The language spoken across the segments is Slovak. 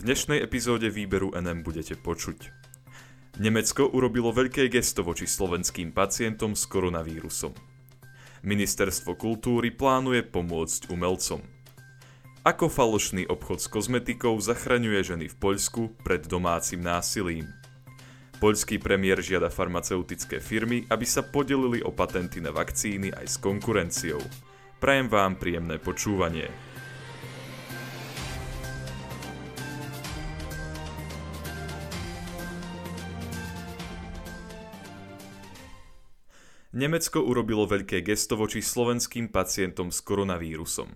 V dnešnej epizóde výberu NM budete počuť. Nemecko urobilo veľké gesto voči slovenským pacientom s koronavírusom. Ministerstvo kultúry plánuje pomôcť umelcom. Ako falošný obchod s kozmetikou zachraňuje ženy v Poľsku pred domácim násilím. Poľský premiér žiada farmaceutické firmy, aby sa podelili o patenty na vakcíny aj s konkurenciou. Prajem vám príjemné počúvanie. Nemecko urobilo veľké gesto voči slovenským pacientom s koronavírusom.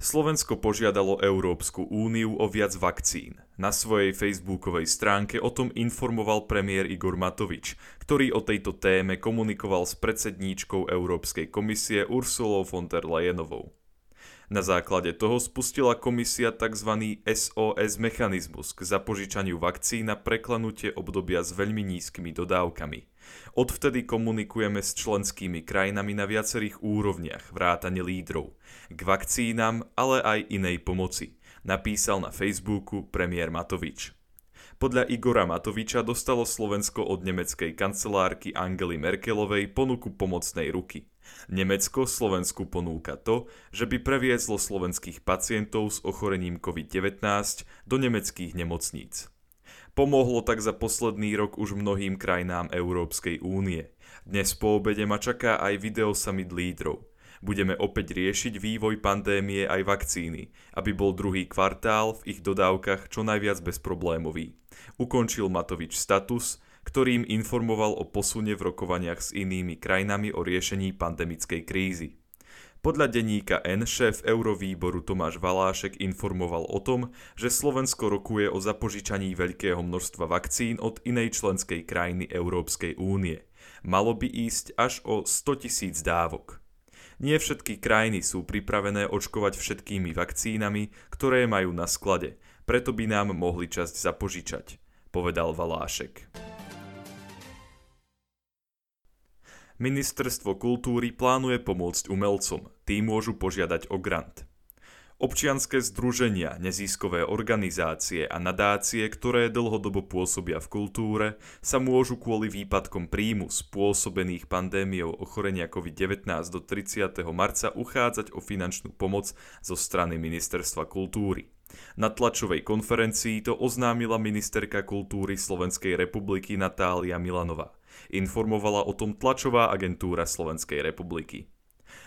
Slovensko požiadalo Európsku úniu o viac vakcín. Na svojej facebookovej stránke o tom informoval premiér Igor Matovič, ktorý o tejto téme komunikoval s predsedníčkou Európskej komisie Ursulou von der Leyenovou. Na základe toho spustila komisia tzv. SOS mechanizmus k zapožičaniu vakcín na preklenutie obdobia s veľmi nízkymi dodávkami. Odvtedy komunikujeme s členskými krajinami na viacerých úrovniach vrátane lídrov, k vakcínam, ale aj inej pomoci, napísal na Facebooku premiér Matovič. Podľa Igora Matoviča dostalo Slovensko od nemeckej kancelárky Angely Merkelovej ponuku pomocnej ruky – Nemecko Slovensku ponúka to, že by previezlo slovenských pacientov s ochorením COVID-19 do nemeckých nemocníc. Pomohlo tak za posledný rok už mnohým krajinám Európskej únie. Dnes po obede ma čaká aj video summit lídrov. Budeme opäť riešiť vývoj pandémie aj vakcíny, aby bol druhý kvartál v ich dodávkach čo najviac bezproblémový. Ukončil Matovič status, ktorým informoval o posune v rokovaniach s inými krajinami o riešení pandemickej krízy. Podľa denníka N šéf Eurovýboru Tomáš Valášek informoval o tom, že Slovensko rokuje o zapožičaní veľkého množstva vakcín od inej členskej krajiny Európskej únie. Malo by ísť až o 100 tisíc dávok. Nie všetky krajiny sú pripravené očkovať všetkými vakcínami, ktoré majú na sklade, preto by nám mohli časť zapožičať, povedal Valášek. Ministerstvo kultúry plánuje pomôcť umelcom. Tí môžu požiadať o grant. Občianské združenia, nezískové organizácie a nadácie, ktoré dlhodobo pôsobia v kultúre, sa môžu kvôli výpadkom príjmu spôsobených pandémiou ochorenia COVID-19 do 30. marca uchádzať o finančnú pomoc zo strany Ministerstva kultúry. Na tlačovej konferencii to oznámila ministerka kultúry Slovenskej republiky Natália Milanová. Informovala o tom tlačová agentúra Slovenskej republiky.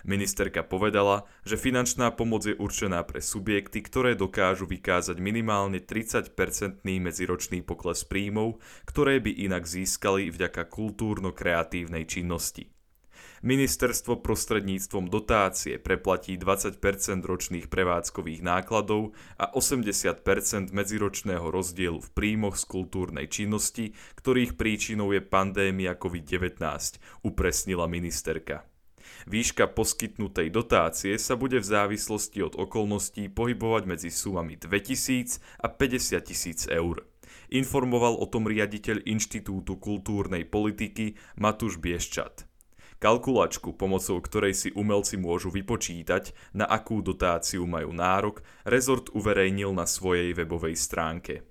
Ministerka povedala, že finančná pomoc je určená pre subjekty, ktoré dokážu vykázať minimálne 30-percentný medziročný pokles príjmov, ktoré by inak získali vďaka kultúrno-kreatívnej činnosti. Ministerstvo prostredníctvom dotácie preplatí 20% ročných prevádzkových nákladov a 80% medziročného rozdielu v príjmoch z kultúrnej činnosti, ktorých príčinou je pandémia COVID-19, upresnila ministerka. Výška poskytnutej dotácie sa bude v závislosti od okolností pohybovať medzi sumami 2000 a 50 tisíc eur. Informoval o tom riaditeľ Inštitútu kultúrnej politiky Matúš Bieščat. Kalkulačku, pomocou ktorej si umelci môžu vypočítať, na akú dotáciu majú nárok, rezort uverejnil na svojej webovej stránke.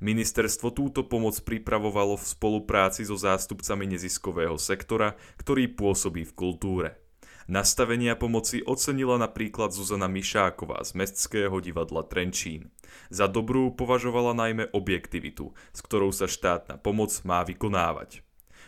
Ministerstvo túto pomoc pripravovalo v spolupráci so zástupcami neziskového sektora, ktorý pôsobí v kultúre. Nastavenia pomoci ocenila napríklad Zuzana Mišáková z Mestského divadla Trenčín. Za dobrú považovala najmä objektivitu, s ktorou sa štátna pomoc má vykonávať.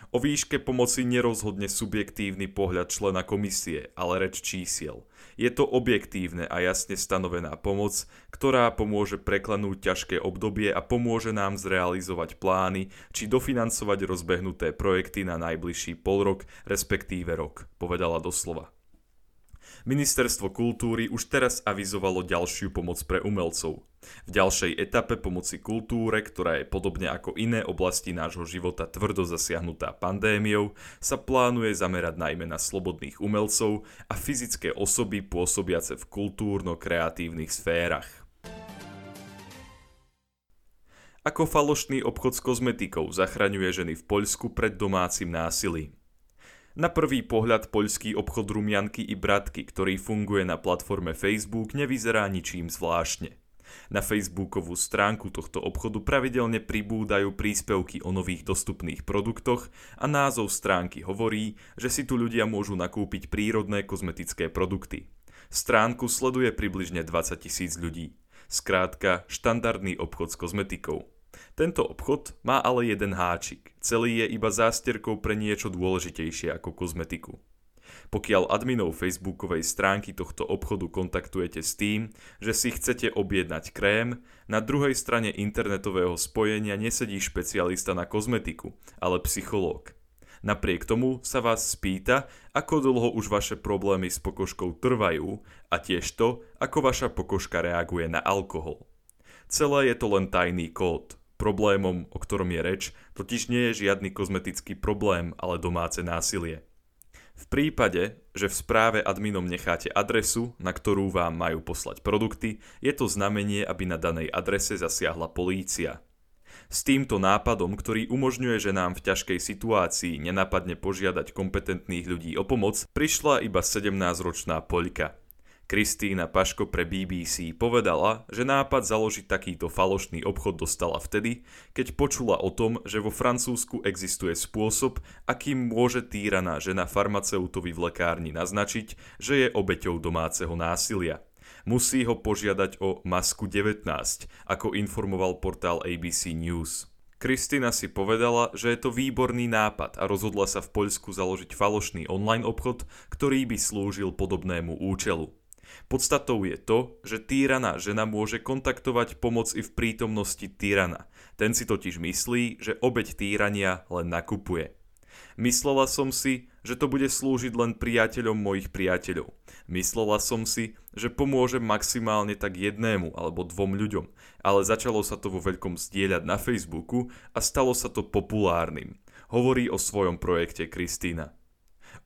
O výške pomoci nerozhodne subjektívny pohľad člena komisie, ale reč čísiel. Je to objektívne a jasne stanovená pomoc, ktorá pomôže preklenúť ťažké obdobie a pomôže nám zrealizovať plány či dofinancovať rozbehnuté projekty na najbližší polrok, respektíve rok, povedala doslova. Ministerstvo kultúry už teraz avizovalo ďalšiu pomoc pre umelcov. V ďalšej etape pomoci kultúre, ktorá je podobne ako iné oblasti nášho života tvrdo zasiahnutá pandémiou, sa plánuje zamerať najmä na slobodných umelcov a fyzické osoby pôsobiace v kultúrno-kreatívnych sférach. Ako falošný obchod s kozmetikou zachraňuje ženy v Poľsku pred domácim násilím. Na prvý pohľad poľský obchod rumianky i bratky, ktorý funguje na platforme Facebook, nevyzerá ničím zvláštne. Na facebookovú stránku tohto obchodu pravidelne pribúdajú príspevky o nových dostupných produktoch a názov stránky hovorí, že si tu ľudia môžu nakúpiť prírodné kozmetické produkty. Stránku sleduje približne 20 tisíc ľudí. Skrátka, štandardný obchod s kozmetikou. Tento obchod má ale jeden háčik. Celý je iba zásterkou pre niečo dôležitejšie ako kozmetiku. Pokiaľ adminov facebookovej stránky tohto obchodu kontaktujete s tým, že si chcete objednať krém, na druhej strane internetového spojenia nesedí špecialista na kozmetiku, ale psychológ. Napriek tomu sa vás spýta, ako dlho už vaše problémy s pokožkou trvajú a tiež to, ako vaša pokožka reaguje na alkohol. Celé je to len tajný kód. Problémom, o ktorom je reč, totiž nie je žiadny kozmetický problém, ale domáce násilie. V prípade, že v správe adminom necháte adresu, na ktorú vám majú poslať produkty, je to znamenie, aby na danej adrese zasiahla polícia. S týmto nápadom, ktorý umožňuje ženám v ťažkej situácii nenápadne požiadať kompetentných ľudí o pomoc, prišla iba 17-ročná Poľka. Kristýna Paško pre BBC povedala, že nápad založiť takýto falošný obchod dostala vtedy, keď počula o tom, že vo Francúzsku existuje spôsob, akým môže týraná žena farmaceutovi v lekárni naznačiť, že je obeťou domáceho násilia. Musí ho požiadať o masku 19, ako informoval portál ABC News. Kristina si povedala, že je to výborný nápad a rozhodla sa v Poľsku založiť falošný online obchod, ktorý by slúžil podobnému účelu. Podstatou je to, že týraná žena môže kontaktovať pomoc i v prítomnosti týrana. Ten si totiž myslí, že obeď týrania len nakupuje. Myslela som si, že to bude slúžiť len priateľom mojich priateľov. Myslela som si, že pomôže maximálne tak jednému alebo dvom ľuďom, ale začalo sa to vo veľkom zdieľať na Facebooku a stalo sa to populárnym. Hovorí o svojom projekte Kristína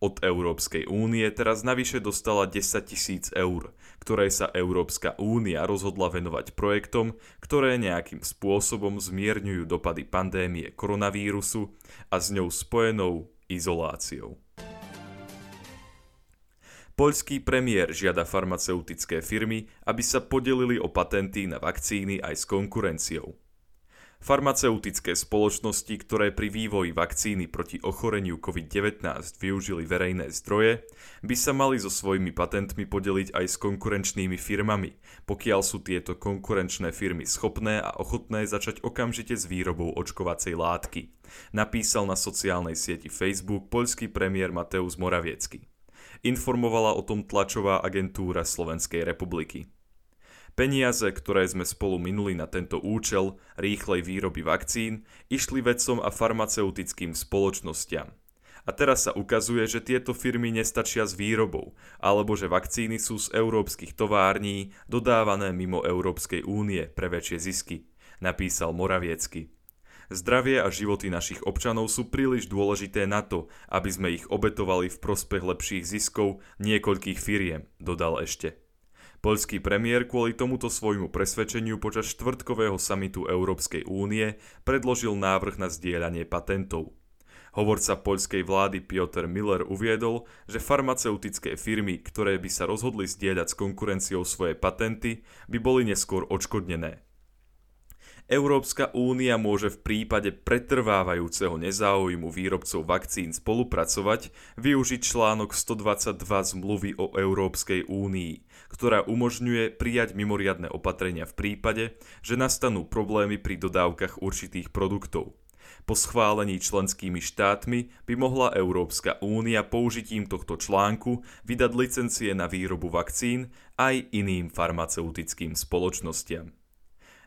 od Európskej únie teraz navyše dostala 10 tisíc eur, ktoré sa Európska únia rozhodla venovať projektom, ktoré nejakým spôsobom zmierňujú dopady pandémie koronavírusu a s ňou spojenou izoláciou. Poľský premiér žiada farmaceutické firmy, aby sa podelili o patenty na vakcíny aj s konkurenciou. Farmaceutické spoločnosti, ktoré pri vývoji vakcíny proti ochoreniu COVID-19 využili verejné zdroje, by sa mali so svojimi patentmi podeliť aj s konkurenčnými firmami, pokiaľ sú tieto konkurenčné firmy schopné a ochotné začať okamžite s výrobou očkovacej látky, napísal na sociálnej sieti Facebook poľský premiér Mateusz Moraviecky. Informovala o tom tlačová agentúra Slovenskej republiky. Peniaze, ktoré sme spolu minuli na tento účel rýchlej výroby vakcín, išli vedcom a farmaceutickým spoločnostiam. A teraz sa ukazuje, že tieto firmy nestačia s výrobou, alebo že vakcíny sú z európskych tovární dodávané mimo Európskej únie pre väčšie zisky, napísal Moraviecky. Zdravie a životy našich občanov sú príliš dôležité na to, aby sme ich obetovali v prospech lepších ziskov niekoľkých firiem, dodal ešte. Poľský premiér kvôli tomuto svojmu presvedčeniu počas štvrtkového samitu Európskej únie predložil návrh na zdieľanie patentov. Hovorca poľskej vlády Piotr Miller uviedol, že farmaceutické firmy, ktoré by sa rozhodli zdieľať s konkurenciou svoje patenty, by boli neskôr odškodnené. Európska únia môže v prípade pretrvávajúceho nezáujmu výrobcov vakcín spolupracovať, využiť článok 122 zmluvy o Európskej únii, ktorá umožňuje prijať mimoriadne opatrenia v prípade, že nastanú problémy pri dodávkach určitých produktov. Po schválení členskými štátmi by mohla Európska únia použitím tohto článku vydať licencie na výrobu vakcín aj iným farmaceutickým spoločnostiam.